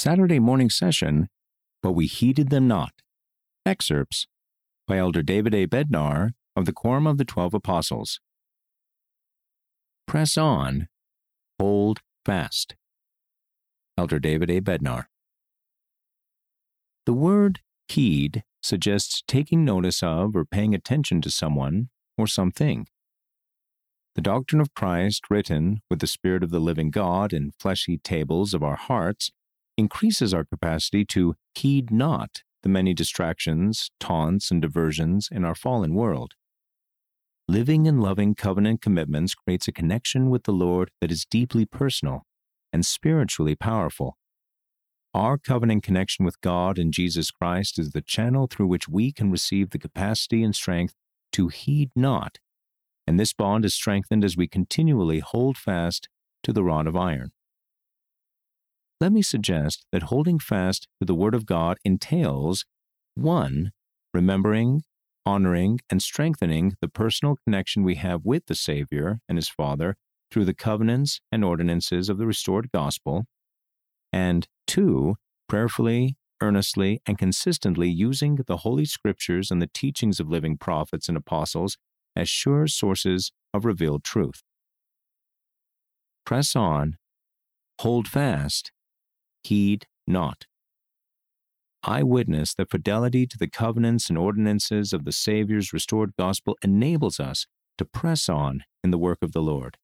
Saturday morning session, but we heeded them not. Excerpts by Elder David A. Bednar of the Quorum of the Twelve Apostles. Press on, hold fast. Elder David A. Bednar. The word heed suggests taking notice of or paying attention to someone or something. The doctrine of Christ, written with the Spirit of the living God in fleshy tables of our hearts, increases our capacity to heed not the many distractions, taunts, and diversions in our fallen world. Living and loving covenant commitments creates a connection with the Lord that is deeply personal and spiritually powerful. Our covenant connection with God and Jesus Christ is the channel through which we can receive the capacity and strength to heed not, and this bond is strengthened as we continually hold fast to the rod of iron. Let me suggest that holding fast to the Word of God entails 1. Remembering, honoring, and strengthening the personal connection we have with the Savior and His Father through the covenants and ordinances of the restored gospel, and 2. Prayerfully, earnestly, and consistently using the Holy Scriptures and the teachings of living prophets and apostles as sure sources of revealed truth. Press on, hold fast, heed not. I witness that fidelity to the covenants and ordinances of the Saviour's restored gospel enables us to press on in the work of the Lord,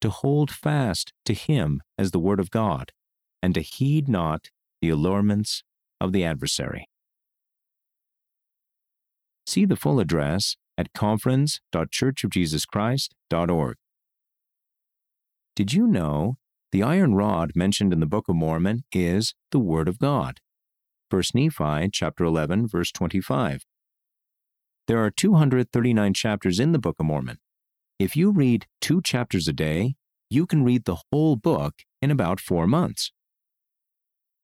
to hold fast to Him as the Word of God, and to heed not the allurements of the adversary. See the full address at conference.churchofjesuschrist.org. Did you know the iron rod mentioned in the Book of Mormon is the Word of God? 1 Nephi chapter 11 verse 25. There are 239 chapters in the Book of Mormon. If you read 2 chapters a day, you can read the whole book in about 4 months.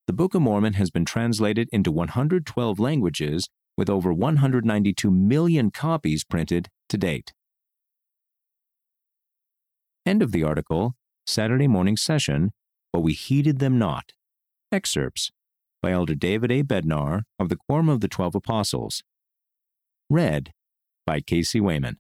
The Book of Mormon has been translated into 112 languages with over 192 million copies printed to date. End of the article, Saturday morning session, but we heeded them not. Excerpts by Elder David A. Bednar of the Quorum of the Twelve Apostles. Read by Casey Wayman.